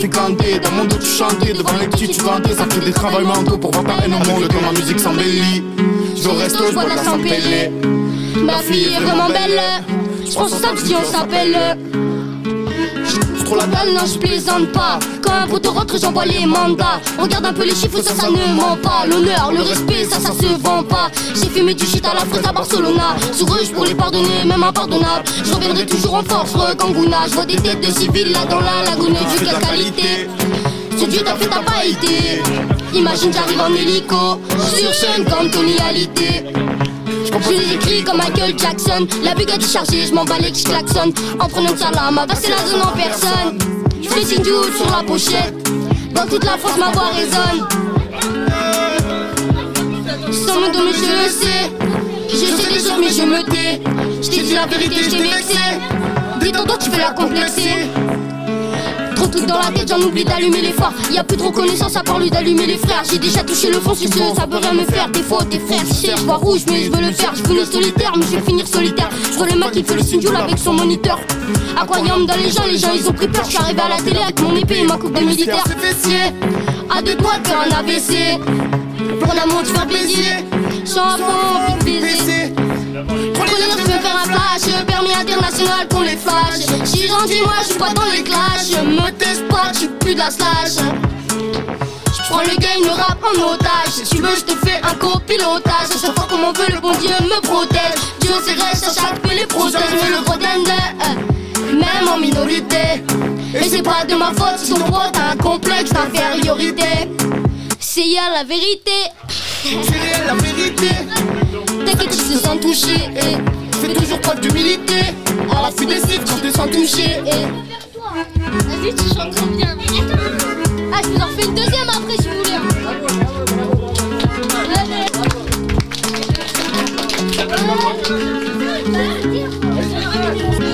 tu glandais, dans mon dos tu chantais, devant les petits tu vendais, ça fait des travails mentaux pour voir ta haine au monde, quand ma musique s'embellit. Je reste au, je vois la. Ma fille est vraiment belle, je pense ça si on s'appelle trop la dalle, non je plaisante pas. Quand un poteau rentre j'envoie les mandats. Regarde un peu les chiffres, ça ça ne ment pas. L'honneur, le respect, ça ça se vend pas. J'ai fumé du shit à la fraise à Barcelona. Sur eux je les pardonner, même impardonnable. Je reviendrai toujours en force, Kanguna. Je vois des têtes de civils là dans la lagune Vu quelle qualité. Ce Dieu t'a fait ta pas été. Imagine j'arrive en hélico. Sur chaîne comme Tony Hallyday je les écris comme Michael Jackson. La Bugatti chargée, je m'en bats les klaxonne. En prenant ça là, m'a passé la zone en personne. Je fais signe sur la pochette. Dans toute la France, ma voix résonne. Sans me donner, je le sais. Je sais des choses, mais je me tais. Je t'ai dit la vérité, je t'ai vexé. Dis toi, tu fais la complexer. Trop tout dans la tête, j'en oublie d'allumer les phares. Y a plus de reconnaissance à part lui d'allumer les frères. J'ai déjà touché le fond, si ça peut rien me faire. Des fois, tes frères, je sais, je vois rouge, mais je veux le faire. Je finis solitaire, mais je vais finir solitaire. Je vois le mec qui fait le signe avec son moniteur. Aquarium dans les gens, les gens ils ont pris peur. Je suis arrivé à la télé avec mon épée et ma coupe de militaire. C'est fessier, à deux doigts de faire un AVC. Pour l'amour, tu fais plaisir. Champion, baiser. Prenez je veux faire un flash, international qu'on les fâche. J'suis gentil, moi j'suis pas dans les clashs. Me teste pas, j'suis plus de la slash. J'prends le game, le rap en otage. Si tu veux, j'te fais un copilotage. À chaque fois qu'on veut, le bon Dieu me protège. Dieu reste à chaque fait les protège, mais le protège, même en minorité. Et c'est pas de ma faute si ton pote a un complexe d'infériorité. C'est y'a la vérité. C'est la vérité. T'inquiète, tu te sens touché. Et fais toujours preuve d'humilité. À la cibles quand tu te sens touché. Vas-y, tu chantes trop bien. Ah, je vous en refais une deuxième après si vous voulez.